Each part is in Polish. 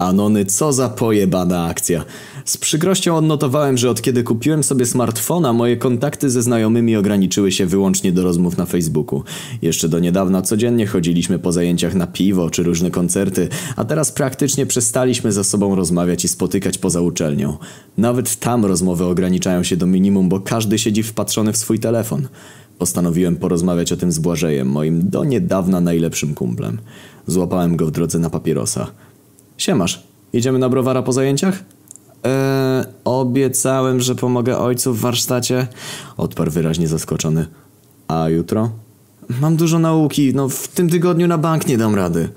Anony, co za pojebana akcja. Z przykrością odnotowałem, że od kiedy kupiłem sobie smartfona, moje kontakty ze znajomymi ograniczyły się wyłącznie do rozmów na Facebooku. Jeszcze do niedawna codziennie chodziliśmy po zajęciach na piwo czy różne koncerty, a teraz praktycznie przestaliśmy ze sobą rozmawiać i spotykać poza uczelnią. Nawet tam rozmowy ograniczają się do minimum, bo każdy siedzi wpatrzony w swój telefon. Postanowiłem porozmawiać o tym z Błażejem, moim do niedawna najlepszym kumplem. Złapałem go w drodze na papierosa. Siemasz, idziemy na browara po zajęciach? Eee, obiecałem, że pomogę ojcu w warsztacie. Odparł wyraźnie zaskoczony. A jutro? Mam dużo nauki, no w tym tygodniu na bank nie dam rady.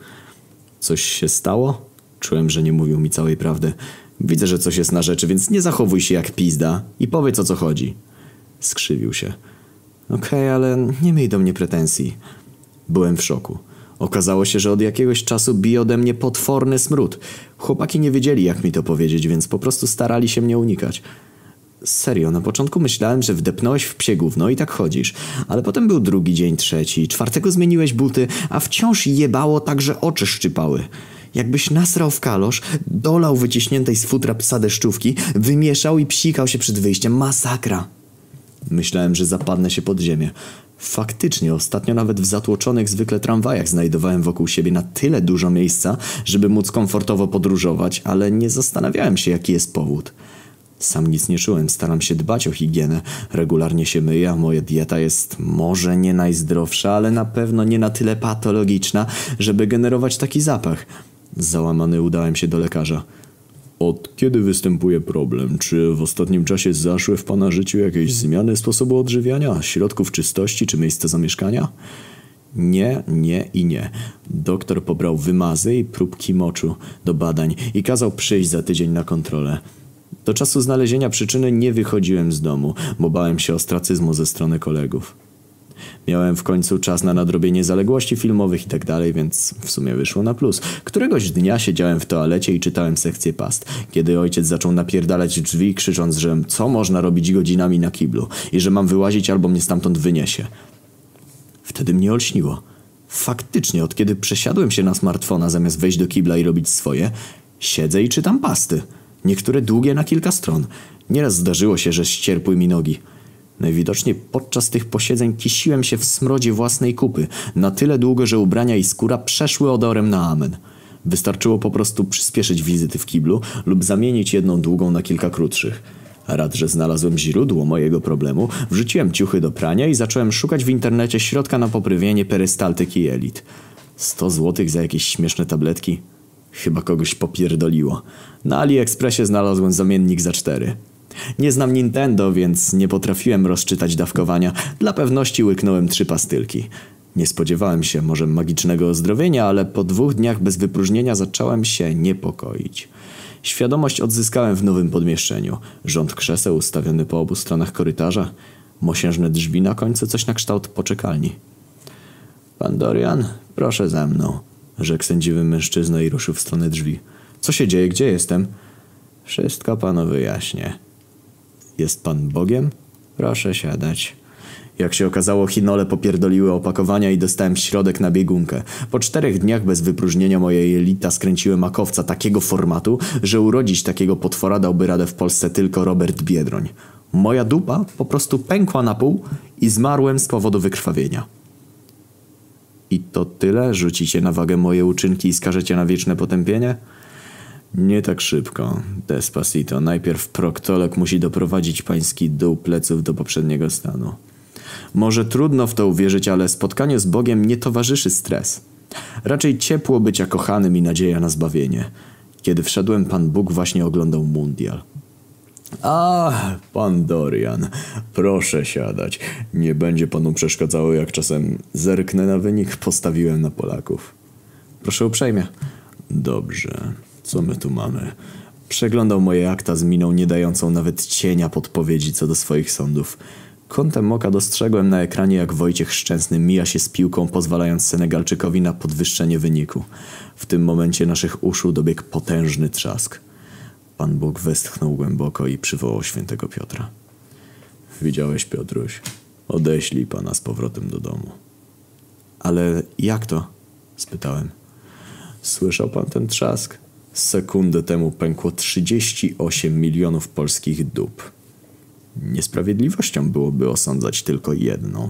Coś się stało? Czułem, że nie mówił mi całej prawdy. Widzę, że coś jest na rzeczy, więc nie zachowuj się jak pizda i powiedz o co chodzi. Skrzywił się. Okej, okay, ale nie miej do mnie pretensji. Byłem w szoku. Okazało się, że od jakiegoś czasu bije ode mnie potworny smród. Chłopaki nie wiedzieli, jak mi to powiedzieć, więc po prostu starali się mnie unikać. Serio, na początku myślałem, że wdepnąłeś w psie gówno i tak chodzisz. Ale potem był drugi dzień, trzeci, czwartego zmieniłeś buty, a wciąż jebało tak, że oczy szczypały. Jakbyś nasrał w kalosz, dolał wyciśniętej z futra psa deszczówki, wymieszał i psikał się przed wyjściem. Masakra. Myślałem, że zapadnę się pod ziemię. Faktycznie, ostatnio nawet w zatłoczonych zwykle tramwajach znajdowałem wokół siebie na tyle dużo miejsca, żeby móc komfortowo podróżować, ale nie zastanawiałem się, jaki jest powód. Sam nic nie czułem, staram się dbać o higienę, regularnie się myję, a moja dieta jest może nie najzdrowsza, ale na pewno nie na tyle patologiczna, żeby generować taki zapach. Załamany udałem się do lekarza. Od kiedy występuje problem? Czy w ostatnim czasie zaszły w Pana życiu jakieś zmiany sposobu odżywiania, środków czystości czy miejsca zamieszkania? Nie, nie i nie. Doktor pobrał wymazy i próbki moczu do badań i kazał przyjść za tydzień na kontrolę. Do czasu znalezienia przyczyny nie wychodziłem z domu, bo bałem się ostracyzmu ze strony kolegów. Miałem w końcu czas na nadrobienie zaległości filmowych i tak dalej, więc w sumie wyszło na plus. Któregoś dnia siedziałem w toalecie i czytałem sekcję past, kiedy ojciec zaczął napierdalać drzwi, krzycząc, że co można robić godzinami na kiblu i że mam wyłazić albo mnie stamtąd wyniesie. Wtedy mnie olśniło. Faktycznie, od kiedy przesiadłem się na smartfona zamiast wejść do kibla i robić swoje, siedzę i czytam pasty. Niektóre długie na kilka stron. Nieraz zdarzyło się, że ścierpły mi nogi. Najwidoczniej podczas tych posiedzeń kisiłem się w smrodzie własnej kupy, na tyle długo, że ubrania i skóra przeszły odorem na amen. Wystarczyło po prostu przyspieszyć wizyty w kiblu lub zamienić jedną długą na kilka krótszych. Rad, że znalazłem źródło mojego problemu, wrzuciłem ciuchy do prania i zacząłem szukać w internecie środka na poprywienie perystaltyki elit. Sto złotych za jakieś śmieszne tabletki? Chyba kogoś popierdoliło. Na AliExpressie znalazłem zamiennik za cztery. Nie znam Nintendo, więc nie potrafiłem rozczytać dawkowania. Dla pewności łyknąłem trzy pastylki. Nie spodziewałem się może magicznego ozdrowienia, ale po dwóch dniach bez wypróżnienia zacząłem się niepokoić. Świadomość odzyskałem w nowym podmieszczeniu. Rząd krzeseł ustawiony po obu stronach korytarza. Mosiężne drzwi na końcu coś na kształt poczekalni. Pan Dorian, proszę ze mną, rzekł sędziwy mężczyzna i ruszył w stronę drzwi. Co się dzieje? Gdzie jestem? Wszystko panu wyjaśnię. Jest pan Bogiem? Proszę siadać. Jak się okazało, chinole popierdoliły opakowania i dostałem środek na biegunkę. Po czterech dniach bez wypróżnienia mojej elita skręciły makowca takiego formatu, że urodzić takiego potwora dałby radę w Polsce tylko Robert Biedroń. Moja dupa po prostu pękła na pół i zmarłem z powodu wykrwawienia. I to tyle? Rzucicie na wagę moje uczynki i skażecie na wieczne potępienie? Nie tak szybko. Despacito. Najpierw proktolog musi doprowadzić pański dół pleców do poprzedniego stanu. Może trudno w to uwierzyć, ale spotkaniu z Bogiem nie towarzyszy stres. Raczej ciepło bycia kochanym i nadzieja na zbawienie. Kiedy wszedłem, Pan Bóg właśnie oglądał mundial. A, pan Dorian, proszę siadać. Nie będzie panu przeszkadzało, jak czasem zerknę na wynik. Postawiłem na Polaków. Proszę uprzejmie. Dobrze. Co my tu mamy? Przeglądał moje akta z miną nie dającą nawet cienia podpowiedzi co do swoich sądów. Kątem oka dostrzegłem na ekranie, jak Wojciech Szczęsny mija się z piłką, pozwalając Senegalczykowi na podwyższenie wyniku. W tym momencie naszych uszu dobiegł potężny trzask. Pan Bóg westchnął głęboko i przywołał świętego Piotra. Widziałeś, Piotruś? Odeślij pana z powrotem do domu. Ale jak to? spytałem. Słyszał pan ten trzask? Sekundę temu pękło 38 milionów polskich dup. Niesprawiedliwością byłoby osądzać tylko jedną.